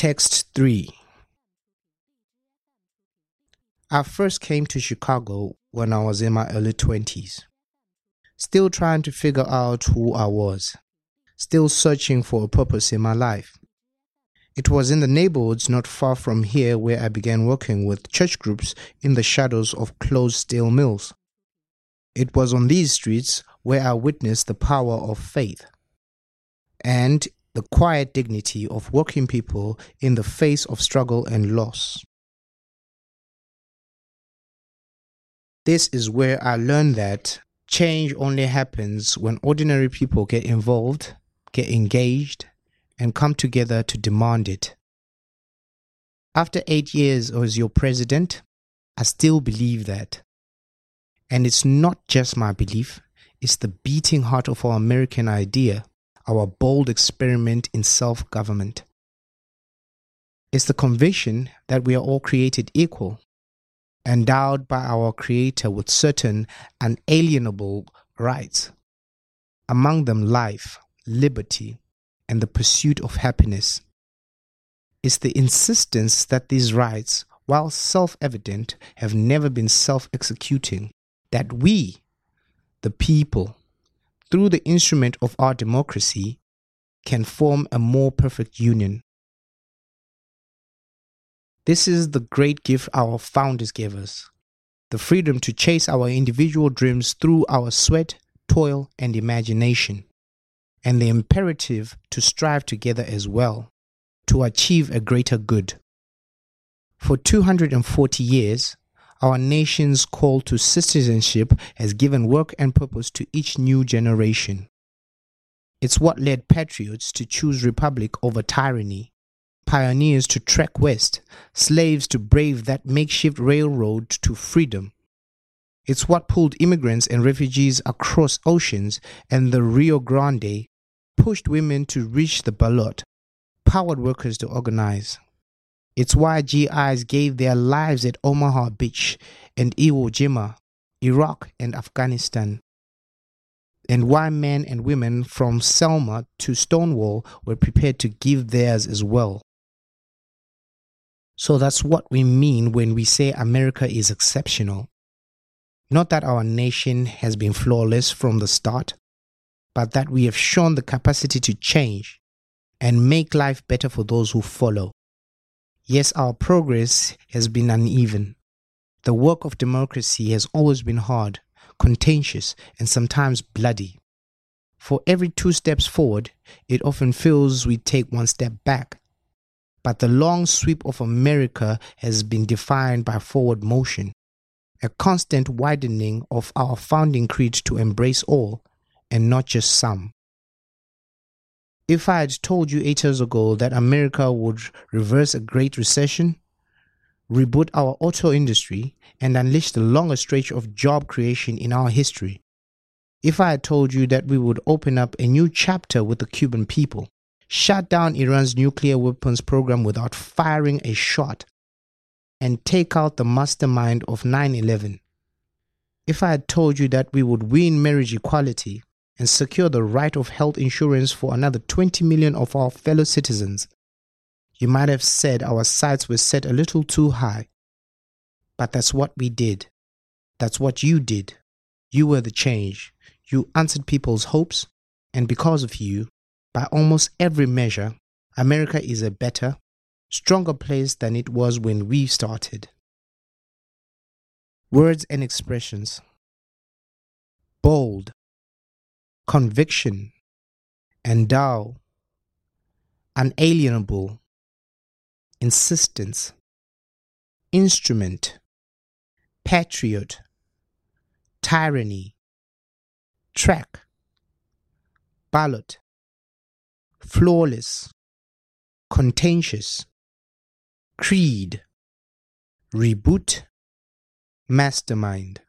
Text 3 I first came to Chicago when I was in my early 20s. Still trying to figure out who I was. Still searching for a purpose in my life. It was in the neighborhoods not far from here where I began working with church groups in the shadows of closed steel mills. It was on these streets where I witnessed the power of faith and the quiet dignity of working people in the face of struggle and loss. This is where I learned that change only happens when ordinary people get involved, get engaged, and come together to demand it. After eight years as your president, I still believe that. And it's not just my belief, it's the beating heart of our American idea, our bold experiment in self government. It's the conviction that we are all created equal endowed by our Creator with certain unalienable rights, among them life, liberty, and the pursuit of happiness. It's the insistence that these rights, while self evident, have never been self executing, that we, the people, through the instrument of our democracy, can form a more perfect union this is the great gift our founders gave us the freedom to chase our individual dreams through our sweat, toil, and imagination, and the imperative to strive together as well to achieve a greater good. For 240 years, our nation's call to citizenship has given work and purpose to each new generation. It's what led patriots to choose republic over tyranny pioneers to trek west, slaves to brave that makeshift railroad to freedom. It's what pulled immigrants and refugees across oceans and the Rio Grande, pushed women to reach the ballot, powered workers to organize. It's why GIs gave their lives at Omaha Beach and Iwo Jima, Iraq and Afghanistan. And why men and women from Selma to Stonewall were prepared to give theirs as well. So that's what we mean when we say America is exceptional. Not that our nation has been flawless from the start, but that we have shown the capacity to change and make life better for those who follow. Yes, our progress has been uneven. The work of democracy has always been hard, contentious, and sometimes bloody. For every two steps forward, it often feels we take one step back but the long sweep of America has been defined by forward motion, a constant widening of our founding creed to embrace all and not just some. If I had told you eight years ago that America would reverse a great recession, reboot our auto industry, and unleash the longest stretch of job creation in our history, if I had told you that we would open up a new chapter with the Cuban people, shut down Iran's nuclear weapons program without firing a shot, and take out the mastermind of 9 11. If I had told you that we would win marriage equality and secure the right of health insurance for another 20 million of our fellow citizens, you might have said our sights were set a little too high. But that's what we did. That's what you did. You were the change. You answered people's hopes, and because of you, by almost every measure, America is a better, stronger place than it was when we started. Words and expressions bold, conviction, endow, unalienable, insistence, instrument, patriot, tyranny, track, ballot, flawless, contentious, creed, reboot, mastermind.